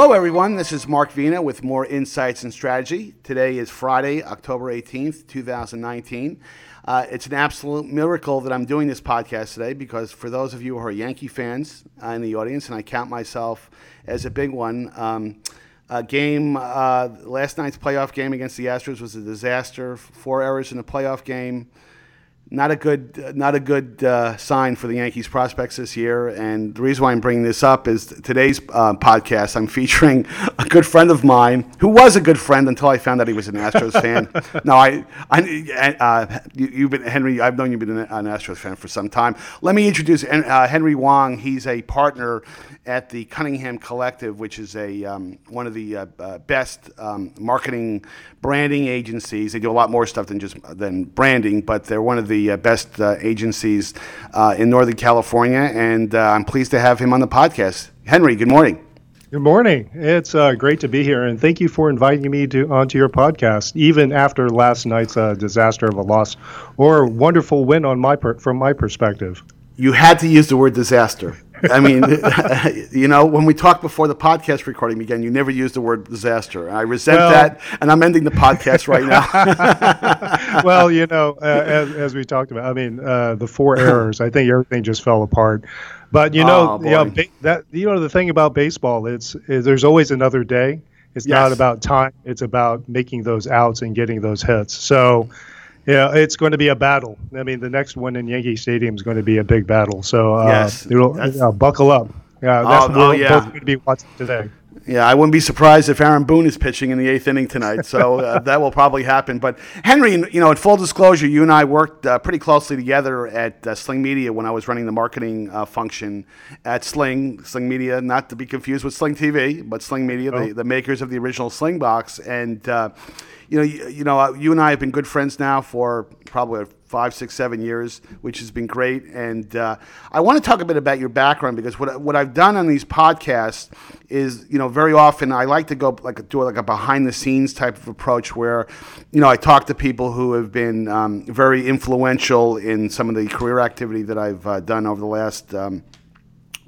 Hello, everyone. This is Mark Vena with Moor Insights and Strategy. Today is Friday, October 18th, 2019. Uh, it's an absolute miracle that I'm doing this podcast today because for those of you who are Yankee fans uh, in the audience, and I count myself as a big one, um, a game, uh, last night's playoff game against the Astros was a disaster. Four errors in the playoff game not a good not a good uh, sign for the Yankees prospects this year. And the reason why I'm bringing this up is today's uh, podcast. I'm featuring a good friend of mine who was a good friend until I found out he was an Astros fan. No, I, I uh, you, have been Henry. I've known you've been an Astros fan for some time. Let me introduce uh, Henry Wong. He's a partner at the Cunningham Collective, which is a um, one of the uh, uh, best um, marketing branding agencies. They do a lot more stuff than just than branding, but they're one of the uh, best uh, agencies uh, in Northern California. And uh, I'm pleased to have him on the podcast. Henry, good morning. Good morning. It's uh, great to be here, and thank you for inviting me to onto your podcast, even after last night's uh, disaster of a loss or wonderful win on my per- from my perspective. You had to use the word disaster. I mean, you know, when we talked before the podcast recording began, you never used the word disaster. I resent well, that, and I'm ending the podcast right now. well, you know, uh, as, as, we talked about, I mean, uh, the four errors. I think everything just fell apart. But you know, oh, you know ba- that you know the thing about baseball, it's is there's always another day. It's yes. not about time. It's about making those outs and getting those hits. So yeah, it's going to be a battle. I mean, the next one in Yankee Stadium is going to be a big battle. So uh, yes, uh, buckle up. Yeah, that's oh, what oh, we're yeah. both going to be watching today. Yeah, I wouldn't be surprised if Aaron Boone is pitching in the eighth inning tonight. So uh, that will probably happen. But Henry, you know, in full disclosure, you and I worked uh, pretty closely together at uh, Sling Media when I was running the marketing uh, function at Sling. Sling Media, not to be confused with Sling TV, but Sling Media, oh. the, the makers of the original Sling Box, and uh, you know, you, you, know, uh, you and I have been good friends now for probably five, six, seven years, which has been great. And uh, I want to talk a bit about your background because what what I've done on these podcasts is, you know, very often I like to go like do like a behind the scenes type of approach where, you know, I talk to people who have been um, very influential in some of the career activity that I've uh, done over the last. Um,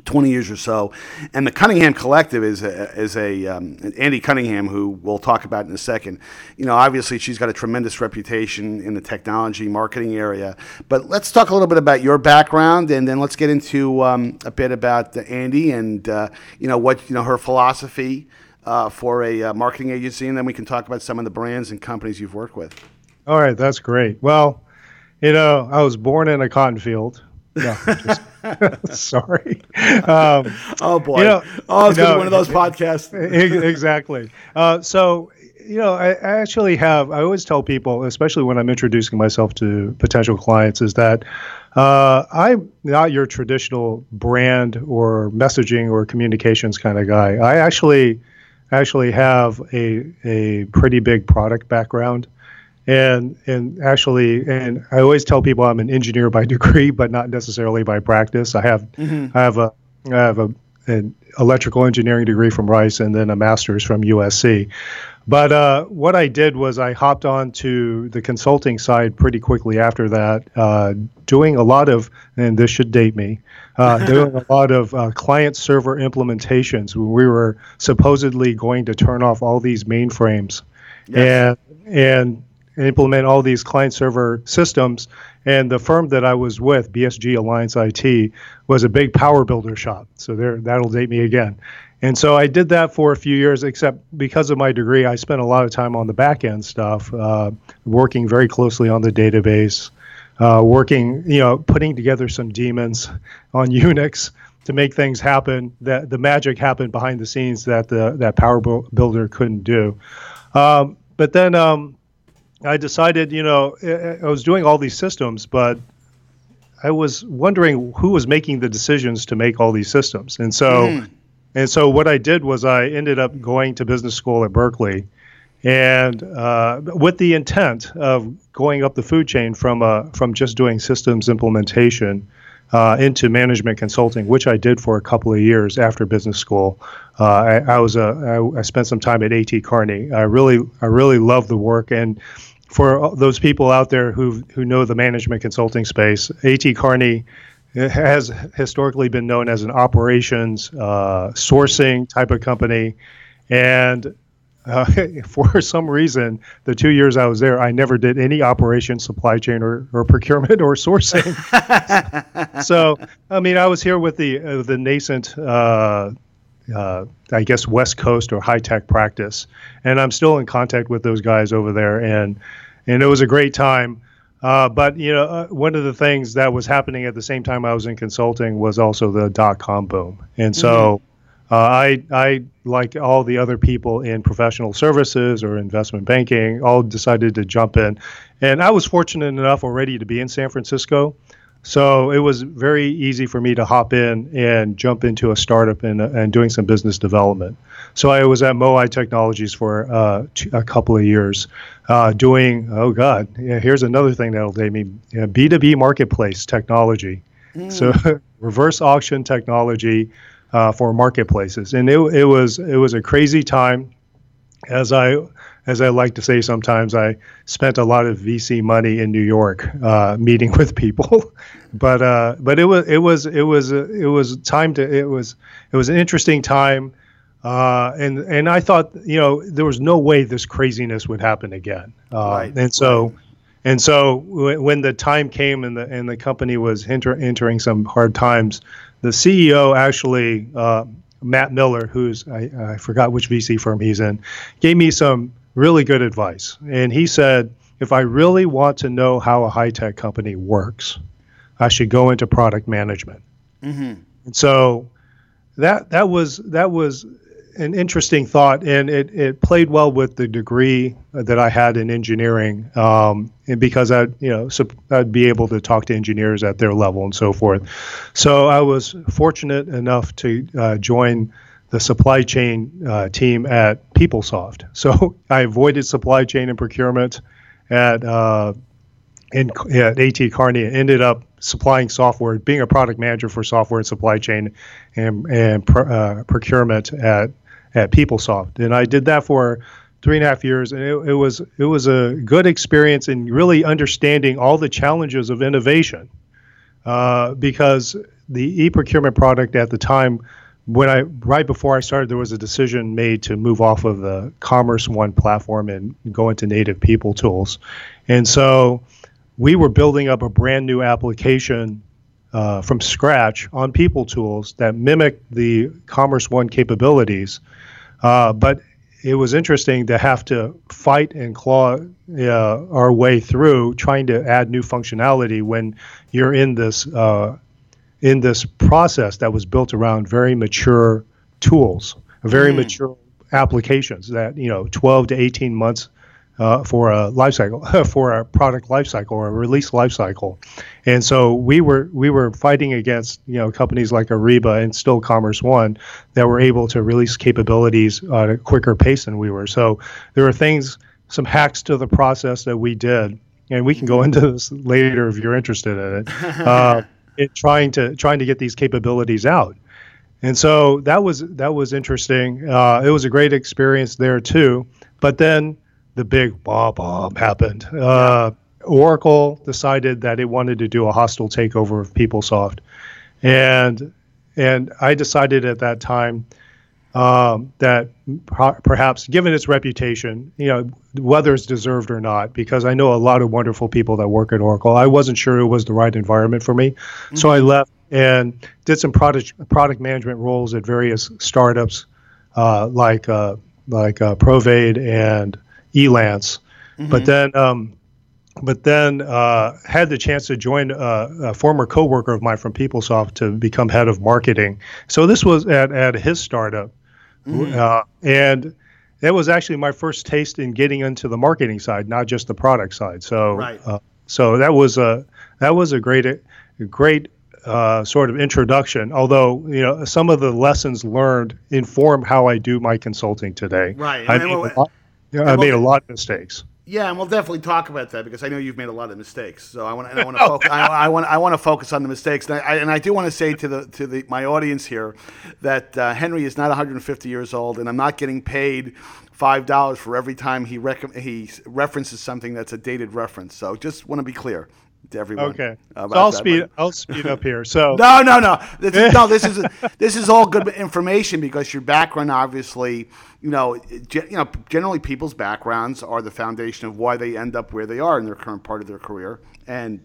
20 years or so. And the Cunningham Collective is a, is a um, Andy Cunningham, who we'll talk about in a second. You know, obviously she's got a tremendous reputation in the technology marketing area. But let's talk a little bit about your background, and then let's get into um, a bit about Andy and uh, you know what you know her philosophy uh, for a uh, marketing agency, and then we can talk about some of the brands and companies you've worked with. All right, that's great. Well, you know, I was born in a cotton field. No, just, sorry. Um, oh boy! You know, oh, it's no, one of those podcasts. exactly. Uh, so, you know, I, I actually have. I always tell people, especially when I'm introducing myself to potential clients, is that uh, I'm not your traditional brand or messaging or communications kind of guy. I actually actually have a a pretty big product background and and actually and I always tell people I'm an engineer by degree but not necessarily by practice. I have mm-hmm. I have a I have a an electrical engineering degree from Rice and then a master's from USC. But uh, what I did was I hopped on to the consulting side pretty quickly after that, uh, doing a lot of, and this should date me, uh, doing a lot of uh, client server implementations. when We were supposedly going to turn off all these mainframes. Yes. And, and implement all these client server systems. And the firm that I was with, BSG Alliance IT, was a big PowerBuilder shop. So there, that'll date me again. And so I did that for a few years, except because of my degree, I spent a lot of time on the back end stuff, uh, working very closely on the database, uh, working, you know, putting together some daemons on Unix to make things happen, that the magic happened behind the scenes that the that PowerBuilder couldn't do. Um, but then um, I decided, you know, I was doing all these systems, but I was wondering who was making the decisions to make all these systems. And so, mm. and so what I did was I ended up going to business school at Berkeley, and uh, with the intent of going up the food chain from uh, from just doing systems implementation uh, into management consulting, which I did for a couple of years after business school. Uh, I, I, was a, I, I spent some time at AT Kearney. I really I really love the work and for those people out there who who know the management consulting space, AT Kearney has historically been known as an operations uh, sourcing type of company, And uh, for some reason, the two years I was there, I never did any operation, supply chain, or, or procurement or sourcing. so, I mean, I was here with the uh, the nascent, uh, I guess, West Coast or high tech practice, and I'm still in contact with those guys over there, and and it was a great time. Uh, but you know, uh, one of the things that was happening at the same time I was in consulting was also the dot com boom, and so. Mm-hmm uh, I, I, like all the other people in professional services or investment banking, all decided to jump in. And I was fortunate enough already to be in San Francisco. So it was very easy for me to hop in and jump into a startup and, and doing some business development. So I was at Moai Technologies for uh, a couple of years, uh, doing, oh God, yeah, here's another thing that'll date me B2B marketplace technology. Mm. So reverse auction technology uh, for marketplaces, and it, it was it was a crazy time. As I as I like to say sometimes, I spent a lot of VC money in New York uh, meeting with people, but uh, but it was it was it was it was time to it was it was an interesting time. Uh, and and I thought, you know, there was no way this craziness would happen again. Uh, right. And so, and so when the time came and the and the company was enter, entering some hard times, the CEO actually, uh, Matt Miller, who's I, I forgot which VC firm he's in, gave me some really good advice. And he said, if I really want to know how a high tech company works, I should go into product management. Mm-hmm. And so that that was that was an interesting thought, and it, it played well with the degree that I had in engineering, um, and because I you know so I'd be able to talk to engineers at their level and so forth. So I was fortunate enough to uh, join the supply chain uh, team at PeopleSoft. So I avoided supply chain and procurement at uh, in, at AT Kearney. Ended up supplying software, being a product manager for software and supply chain and, and uh, procurement at at PeopleSoft, and I did that for three and a half years, and it, it was it was a good experience in really understanding all the challenges of innovation, uh, because the e-procurement product at the time when I right before I started, there was a decision made to move off of the Commerce One platform and go into native PeopleTools, and so we were building up a brand new application uh, from scratch on PeopleTools that mimic the Commerce One capabilities. Uh, but it was interesting to have to fight and claw uh, our way through trying to add new functionality when you're in this uh, in this process that was built around very mature tools, very mm. mature applications that you know 12 to 18 months uh, for a life cycle, for a product life cycle or a release life cycle. And so we were we were fighting against you know companies like Ariba and still Commerce One that were able to release capabilities at a quicker pace than we were. So there are things, some hacks to the process that we did, and we can go into this later if you're interested in it. Uh, it trying to trying to get these capabilities out. And so that was that was interesting. Uh, it was a great experience there too. But then the big bomb happened. Uh, Oracle decided that it wanted to do a hostile takeover of PeopleSoft, and and I decided at that time um, that perhaps, given its reputation, you know, whether it's deserved or not, because I know a lot of wonderful people that work at Oracle, I wasn't sure it was the right environment for me, mm-hmm. so I mm-hmm. left and did some product product management roles at various startups uh, like uh, like uh, Provade and Elance. Mm-hmm. But then, um, but then uh, had the chance to join uh, a former coworker of mine from PeopleSoft to become head of marketing. So this was at, at his startup, mm-hmm. uh, and it was actually my first taste in getting into the marketing side, not just the product side. So, right. Uh, so that was a that was a great a great uh, sort of introduction. Although you know some of the lessons learned inform how I do my consulting today. Right. I, mean, yeah, I made a lot of mistakes. Yeah, and we'll definitely talk about that because I know you've made a lot of mistakes. So I want I want to focus. I, I, want I want to focus on the mistakes, and I, and I do want to say to the to the my audience here that uh, Henry is not 150 years old, and I'm not getting paid five dollars for every time he rec- he references something that's a dated reference. So just want to be clear. To everyone. Okay. about So I'll speed. I'll speed up here. So No, no, no. This is, no, this is this is all good information because your background, obviously, you know, ge- you know, generally people's backgrounds are the foundation of why they end up where they are in their current part of their career, and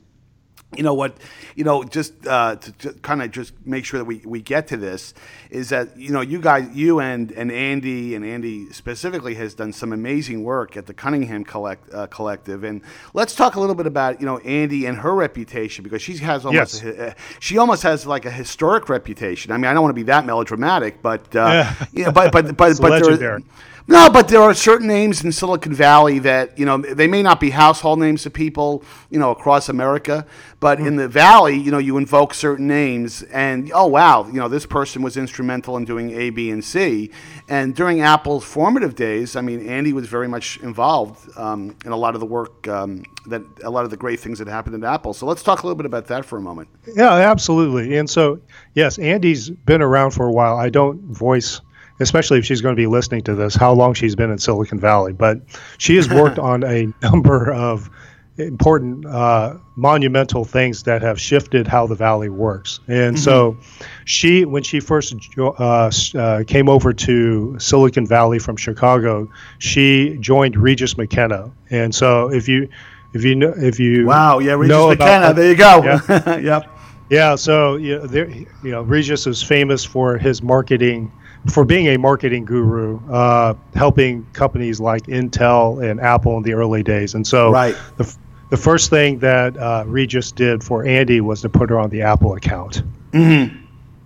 you know what you know just uh, to, to kind of just make sure that we, we get to this is that you know you guys you and and andy and andy specifically has done some amazing work at the cunningham collect, uh, collective and let's talk a little bit about you know andy and her reputation because she has almost Yes. a, she almost has like a historic reputation i mean i don't want to be that melodramatic but uh, Yeah. you know, but but but but there- legendary. No, but there are certain names in Silicon Valley that you know they may not be household names to people you know across America, but in the Valley, you know, you invoke certain names, and oh wow, you know, this person was instrumental in doing A, B, and C. And during Apple's formative days, I mean, Andy was very much involved um, in a lot of the work um, that a lot of the great things that happened at Apple. So let's talk a little bit about that for a moment. Yeah, absolutely. And so, yes, Andy's been around for a while. I don't voice, especially if she's going to be listening to this, how long she's been in Silicon Valley, but she has worked on a number of important, uh, monumental things that have shifted how the valley works. And so, she, when she first jo- uh, uh, came over to Silicon Valley from Chicago, she joined Regis McKenna. And so, if you if you know if you Wow, yeah, Regis know McKenna. about- there you go. Yeah. yep. yeah, so you know, there, you know, Regis is famous for his marketing, for being a marketing guru, uh, helping companies like Intel and Apple in the early days. And so, Right. the, f- the first thing that uh, Regis did for Andy was to put her on the Apple account.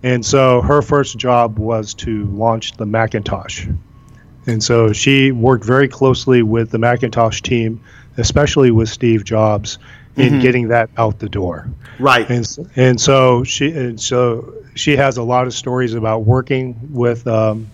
And so, her first job was to launch the Macintosh. And so, she worked very closely with the Macintosh team, especially with Steve Jobs, in getting that out the door Right. and and so she and so she has a lot of stories about working with um,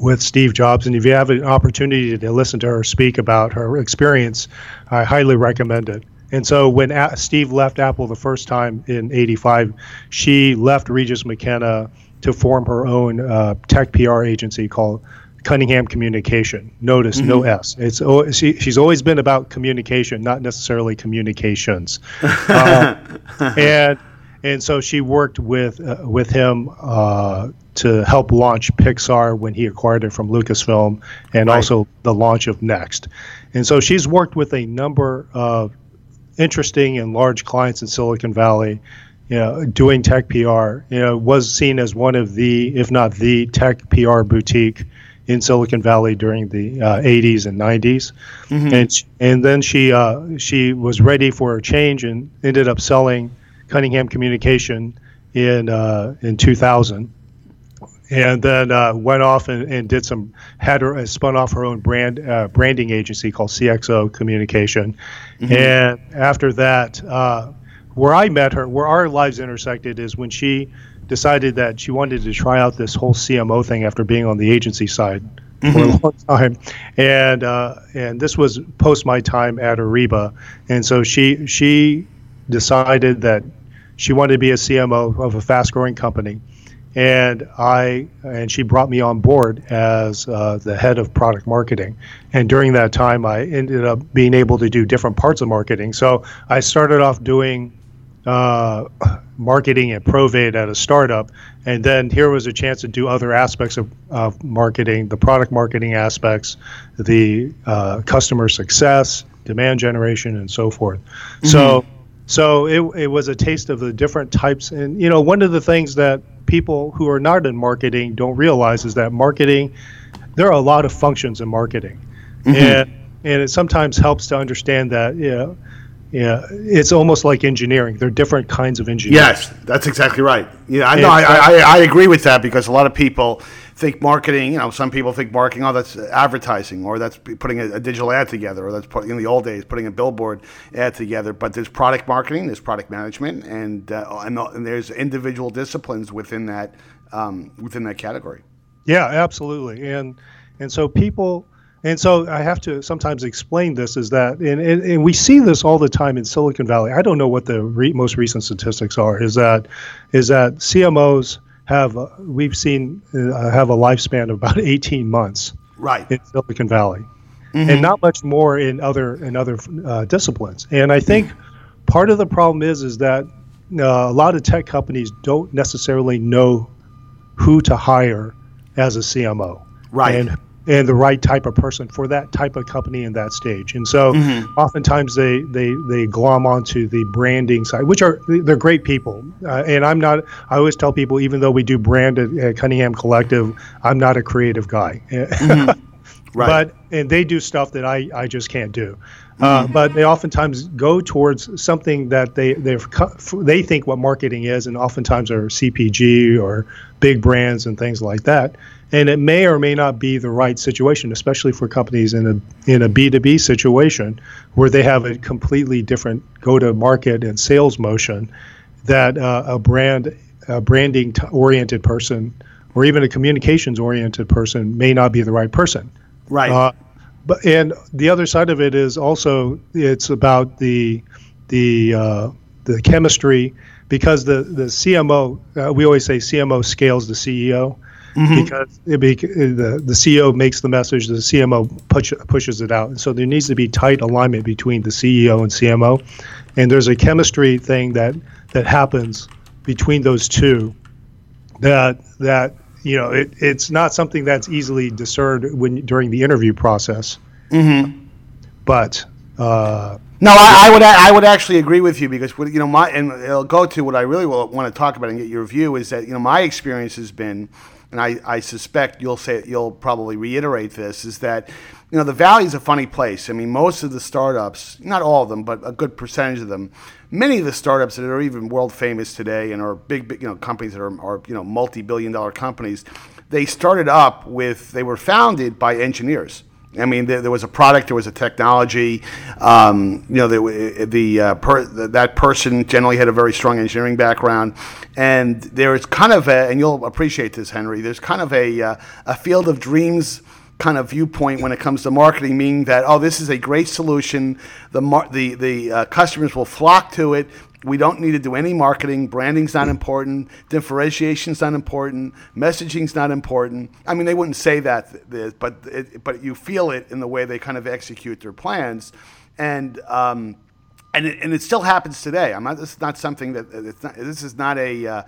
with Steve Jobs. And if you have an opportunity to listen to her speak about her experience, I highly recommend it. And so when A- Steve left Apple the first time in '85, she left Regis McKenna to form her own uh, tech PR agency called Cunningham Communication. Notice no S. It's she, she's always been about communication, not necessarily communications. Uh, and and so she worked with uh, with him uh, to help launch Pixar when he acquired it from Lucasfilm, and Right. also the launch of NeXT. And so she's worked with a number of interesting and large clients in Silicon Valley. You know, doing tech PR. You know, was seen as one of the, if not the, tech PR boutique in Silicon Valley during the uh, 80s and 90s, and sh- and then she uh, she was ready for a change and ended up selling Cunningham Communication in uh, in 2000, and then uh, went off and, and did some had her uh, spun off her own brand uh, branding agency called CXO Communication, and after that. Uh, where I met her, where our lives intersected, is when she decided that she wanted to try out this whole CMO thing after being on the agency side for a long time, and uh, and this was post my time at Ariba, and so she she decided that she wanted to be a CMO of a fast growing company, and I and she brought me on board as uh, the head of product marketing. And during that time, I ended up being able to do different parts of marketing. So I started off doing uh, marketing at Provade at a startup, and then here was a chance to do other aspects of, of marketing, the product marketing aspects, the uh, customer success, demand generation, and so forth. So, so it, it was a taste of the different types, and you know, one of the things that people who are not in marketing don't realize is that marketing, there are a lot of functions in marketing, and and it sometimes helps to understand that you know, yeah, it's almost like engineering. There are different kinds of engineering. Yes, that's exactly right. Yeah, I know. I, I, I agree with that because a lot of people think marketing. You know, some people think marketing. Oh, that's advertising, or that's putting a, a digital ad together, or that's in the old days putting a billboard ad together. But there's product marketing, there's product management, and uh, and, and there's individual disciplines within that um, within that category. Yeah, absolutely. And and so people and so I have to sometimes explain this is that and, and, and we see this all the time in Silicon Valley. I don't know what the re- most recent statistics are. Is that is that CMOs have uh, we've seen uh, have a lifespan of about 18 months Right. in Silicon Valley, and not much more in other in other uh, disciplines. And I think part of the problem is is that uh, a lot of tech companies don't necessarily know who to hire as a CMO. Right. And and the right type of person for that type of company in that stage. And so mm-hmm. oftentimes they, they, they glom onto the branding side, which are, they're great people. Uh, and I'm not, I always tell people, even though we do brand at, at Cunningham Collective, I'm not a creative guy. Mm-hmm. Right. But, and they do stuff that I, I just can't do. Uh, mm-hmm. but they oftentimes go towards something that they they they think what marketing is, and oftentimes are CPG or big brands and things like that. And it may or may not be the right situation, especially for companies in a in a B two B situation where they have a completely different go to market and sales motion that uh, a brand a branding oriented person or even a communications oriented person may not be the right person. Right. Uh, but and the other side of it is also it's about the the uh, the chemistry because the the CMO uh, we always say CMO scales the CEO mm-hmm. because it be, the the CEO makes the message the CMO push, pushes it out and so there needs to be tight alignment between the CEO and CMO and there's a chemistry thing that that happens between those two that that you know, it, it's not something that's easily discerned when during the interview process. Mm-hmm. But uh, no, I, I, would I would actually agree with you because you know my and it'll go to what I really want to talk about and get your view is that you know my experience has been, and I, I suspect you'll say you'll probably reiterate this is that you know the valley is a funny place. I mean, most of the startups, not all of them, but a good percentage of them many of the startups that are even world famous today and are big, big you know, companies that are, are you know, multi-billion dollar companies, they started up with, they were founded by engineers. I mean, there, there, was a product, there was a technology. Um, you know, the, the, uh, per, that person generally had a very strong engineering background, and there's kind of a, and you'll appreciate this, Henry. There's kind of a uh, a field of dreams kind of viewpoint when it comes to marketing, meaning that oh, this is a great solution. The mar- the the uh, customers will flock to it. We don't need to do any marketing. Branding's not important. Differentiation's not important. Messaging's not important. I mean, they wouldn't say that, but it, but you feel it in the way they kind of execute their plans, and. Um, and it, and it still happens today. I'm not. This is not something that it's not. This is not a uh,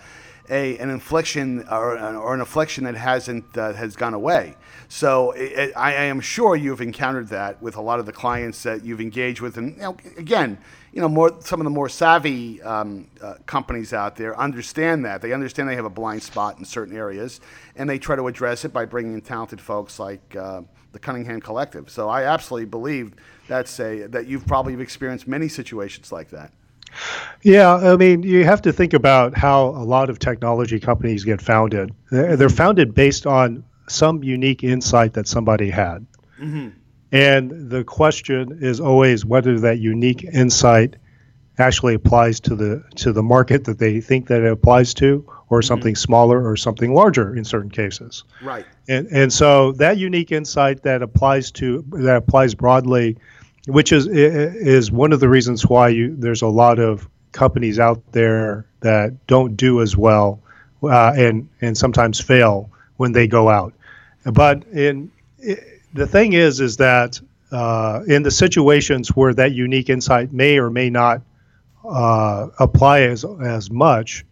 a an infliction or, or an affliction that hasn't uh, has gone away. So it, I, I, am sure you've encountered that with a lot of the clients that you've engaged with, and you know, again, you know, more some of the more savvy um, uh, companies out there understand that they understand they have a blind spot in certain areas, and they try to address it by bringing in talented folks like. Uh, the Cunningham Collective. So I absolutely believe that's a that you've probably experienced many situations like that. Yeah, I mean, you have to think about how a lot of technology companies get founded. They're founded based on some unique insight that somebody had. Mm-hmm. And the question is always whether that unique insight actually applies to the to the market that they think that it applies to or mm-hmm. something smaller or something larger in certain cases. Right. And and so that unique insight that applies to that applies broadly which is is one of the reasons why you there's a lot of companies out there that don't do as well uh, and and sometimes fail when they go out. But in it, the thing is, is that uh, in the situations where that unique insight may or may not uh, apply as as much,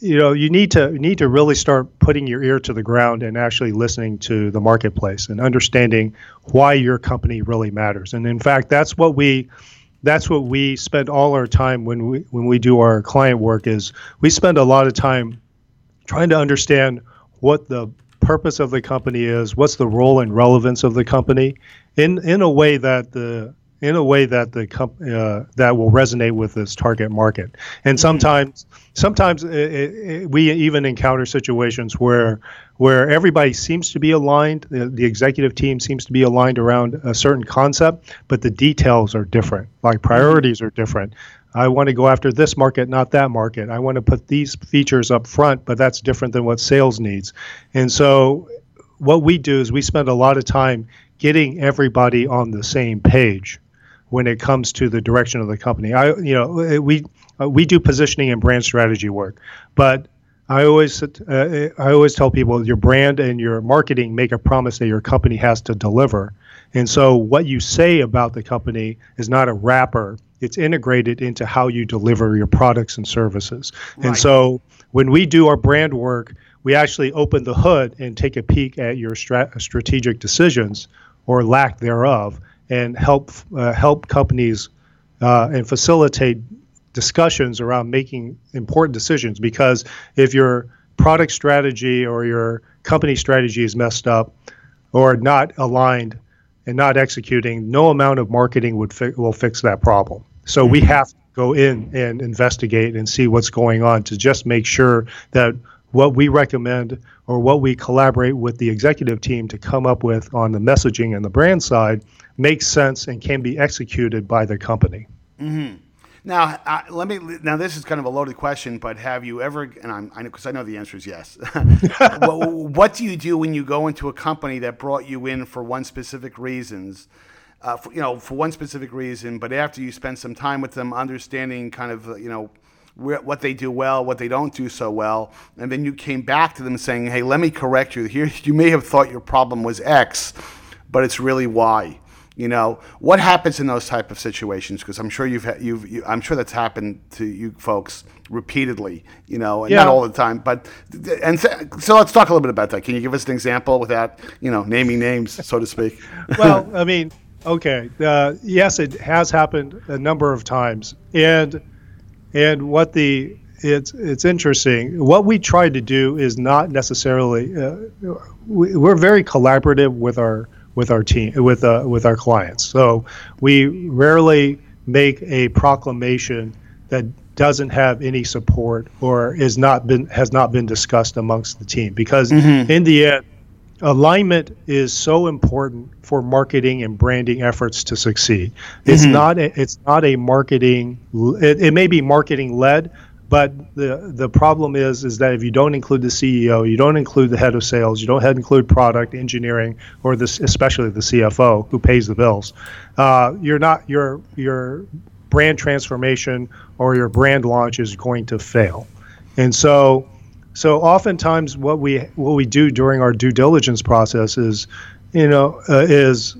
you know you need to you need to really start putting your ear to the ground and actually listening to the marketplace and understanding why your company really matters. And in fact that's what we that's what we spend all our time when we when we do our client work is we spend a lot of time trying to understand what the purpose of the company is what's the role and relevance of the company in in a way that the in a way that the comp- uh, that will resonate with this target market. And mm-hmm. sometimes, sometimes it, it, we even encounter situations where where everybody seems to be aligned. The, the, executive team seems to be aligned around a certain concept, but the details are different. Like priorities are different. I want to go after this market, not that market. I want to put these features up front, but that's different than what sales needs. And so, what we do is we spend a lot of time getting everybody on the same page when it comes to the direction of the company. I, you know, we uh, we do positioning and brand strategy work, but I always uh, I always tell people your brand and your marketing make a promise that your company has to deliver. And so what you say about the company is not a wrapper. it's integrated into how you deliver your products and services. Right. And so when we do our brand work, we actually open the hood and take a peek at your strat- strategic decisions or lack thereof and help uh, help companies uh, and facilitate discussions around making important decisions because if your product strategy or your company strategy is messed up or not aligned and not executing, no amount of marketing would fi- will fix that problem. So we mm-hmm. have to go in and investigate and see what's going on to just make sure that what we recommend or what we collaborate with the executive team to come up with on the messaging and the brand side makes sense and can be executed by the company. Mm-hmm. Now, uh, let me. Now, this is kind of a loaded question, but have you ever? And I'm, I know because I know the answer is yes. what, what, do you do when you go into a company that brought you in for one specific reasons? Uh, for, you know, for one specific reason, but after you spend some time with them, understanding kind of, you know, what they do well, what they don't do so well, and then you came back to them saying, "Hey, let me correct you. Here, you may have thought your problem was X, but it's really Y." You know what happens in those type of situations? Because I'm sure you've you've you, I'm sure that's happened to you folks repeatedly. You know, and yeah. not all the time, but and so let's talk a little bit about that. Can you give us an example without you know naming names, so to speak? well, I mean, okay, uh, yes, it has happened a number of times, and and what the it's it's interesting. What we try to do is not necessarily. Uh, we, we're very collaborative with our with our team with uh, with our clients. So we rarely make a proclamation that doesn't have any support or is not been has not been discussed amongst the team because mm-hmm. in the end alignment is so important for marketing and branding efforts to succeed. It's mm-hmm. not a, it's not a marketing it, it may be marketing led, but the the problem is is that if you don't include the CEO, you don't include the head of sales, you don't include product engineering, or this especially the CFO who pays the bills, uh, you're not your your brand transformation or your brand launch is going to fail, and so so oftentimes what we what we do during our due diligence process is, you know, uh, is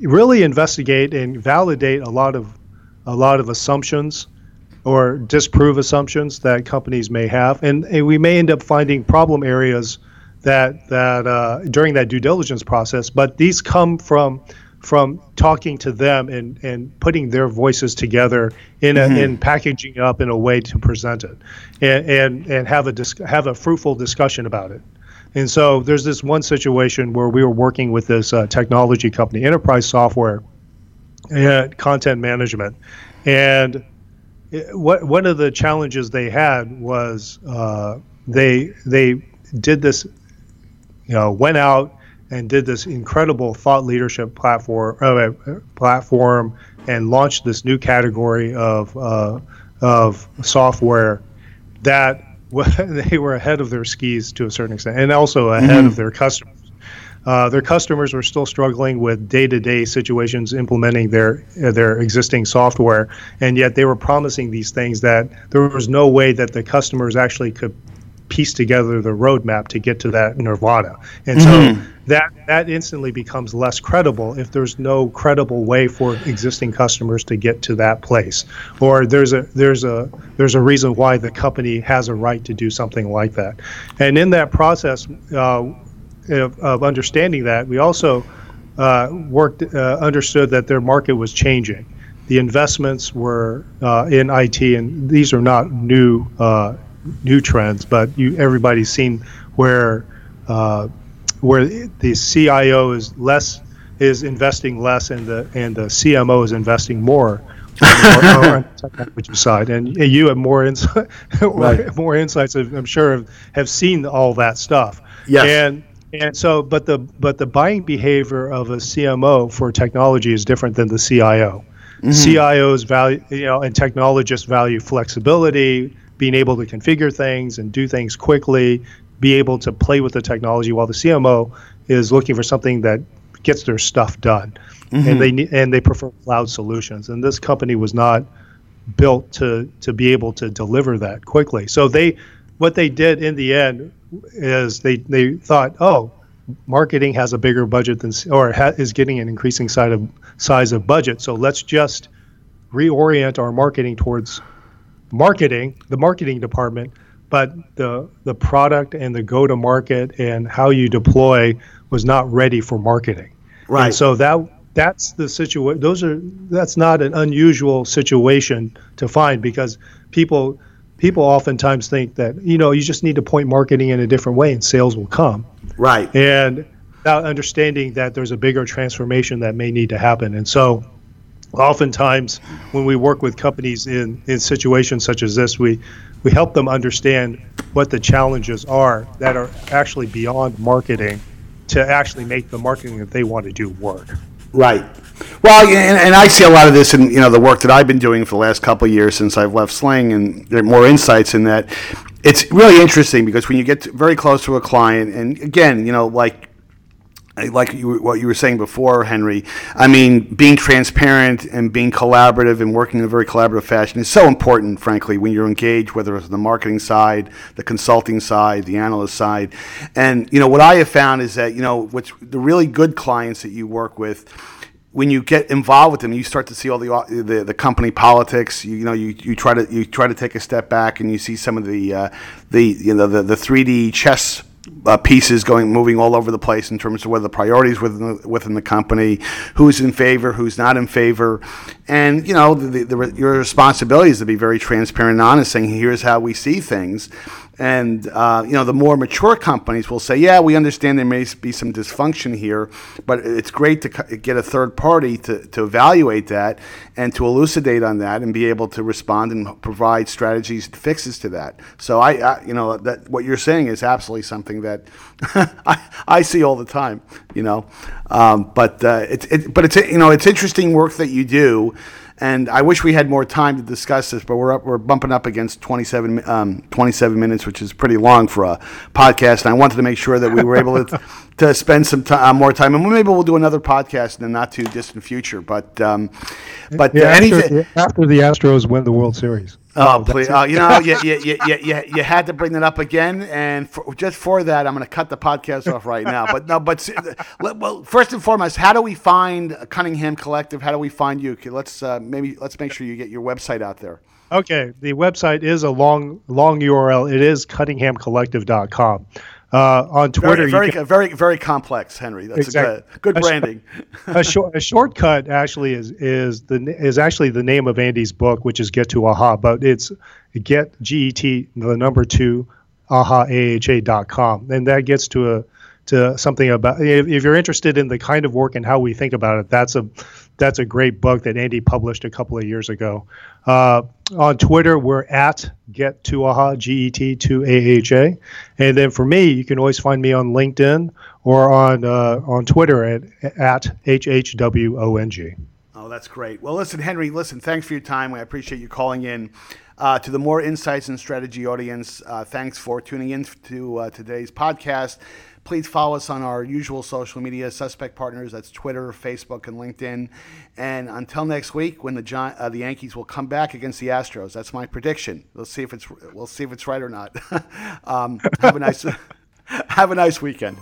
really investigate and validate a lot of a lot of assumptions or disprove assumptions that companies may have, and, and we may end up finding problem areas that that uh, during that due diligence process. But these come from from talking to them and, and putting their voices together in a, mm-hmm. in packaging up in a way to present it and and, and have a dis- have a fruitful discussion about it. And so there's this one situation where we were working with this uh, technology company, enterprise software, and content management, and what one of the challenges they had was uh, they they did this, you know, went out and did this incredible thought leadership platform uh, platform and launched this new category of uh, of software that they were ahead of their skis to a certain extent, and also ahead mm-hmm. of their customers. Uh, their customers were still struggling with day-to-day situations implementing their uh, their existing software, and yet they were promising these things that there was no way that the customers actually could piece together the roadmap to get to that nirvana. And mm-hmm. so that that instantly becomes less credible if there's no credible way for existing customers to get to that place, or there's a there's a there's a reason why the company has a right to do something like that. And in that process, uh, of, understanding that, we also uh, worked uh, understood that their market was changing. The investments were uh, in IT, and these are not new uh, new trends, but you everybody's seen where uh, where the CIO is less is investing less, and the and the CMO is investing more. on the technology side, and you have more insight, right. more insights. I'm sure have, have seen all that stuff. Yes. And and so, but the but the buying behavior of a CMO for technology is different than the CIO. Mm-hmm. CIOs value, you know, and technologists value flexibility, being able to configure things and do things quickly, be able to play with the technology, while the CMO is looking for something that gets their stuff done, mm-hmm. and they and they prefer cloud solutions. And this company was not built to to be able to deliver that quickly. So they, what they did in the end is they they thought, oh, marketing has a bigger budget than or ha, is getting an increasing size of size of budget, so let's just reorient our marketing towards marketing, the marketing department, but the the product and the go to market and how you deploy was not ready for marketing. Right. And so that that's the situation. Those are that's not an unusual situation to find because people people oftentimes think that you know you just need to point marketing in a different way and sales will come. Right. And without understanding that there's a bigger transformation that may need to happen. And so oftentimes when we work with companies in, in situations such as this, we, we help them understand what the challenges are that are actually beyond marketing to actually make the marketing that they want to do work. Right. Well, and, and I see a lot of this in you know the work that I've been doing for the last couple years since I've left Sling, and there are Moor Insights in that. It's really interesting because when you get very close to a client, and again, you know, like like you, what you were saying before, Henry. I mean, being transparent and being collaborative and working in a very collaborative fashion is so important, frankly, when you're engaged, whether it's the marketing side, the consulting side, the analyst side. And you know, what I have found is that you know, what's the really good clients that you work with when you get involved with them, you start to see all the the, the company politics. You, you, know, you, you try to you try to take a step back and you see some of the uh, the you know the the three D chess uh, pieces going moving all over the place in terms of what the priorities within the, within the company, who's in favor, who's not in favor, and you know the, the, your responsibility is to be very transparent and honest, saying here's how we see things, and uh, you know, the more mature companies will say, "Yeah, we understand there may be some dysfunction here, but it's great to get a third party to, to evaluate that and to elucidate on that and be able to respond and provide strategies and fixes to that." So I, I you know, that what you're saying is absolutely something that I, I see all the time. You know, um, but uh, it's it, but it's you know it's interesting work that you do. And I wish we had more time to discuss this, but we're up, we're bumping up against 27, um, 27 minutes, which is pretty long for a podcast. And I wanted to make sure that we were able to, to spend some time, uh, more time, and maybe we'll do another podcast in the not too distant future. But um, but yeah, uh, after, anything after the Astros win the World Series. Oh, please! Oh, you know, you, you, you, you, you had to bring that up again, and for, just for that, I'm going to cut the podcast off right now. But no, but well, first and foremost, how do we find Cunningham Collective? How do we find you? Let's uh, maybe let's make sure you get your website out there. Okay, the website is a long long URL. It is cunninghamcollective.com. Uh, on Twitter, very, very, can, very, very complex, Henry. That's exactly. a good, good branding. A, short, a shortcut actually is is the is actually the name of Andy's book, which is Get to Aha, but it's get G E T the number two aha.aha.com, and that gets to a to something about if, if you're interested in the kind of work and how we think about it. That's a that's a great book that Andy published a couple of years ago. Uh, on Twitter, we're at get to aha g e t to a h a, and then for me, you can always find me on LinkedIn or on uh, on Twitter at at h h w o n g. Oh, that's great. Well, listen, Henry, listen, thanks for your time. I appreciate you calling in. Uh, to the Moor Insights and Strategy audience, uh, thanks for tuning in to uh, today's podcast. Please follow us on our usual social media suspect partners. That's Twitter, Facebook, and LinkedIn. And until next week, when the uh, the Yankees will come back against the Astros, that's my prediction. We'll see if it's we'll see if it's right or not. um, have a nice have a nice weekend.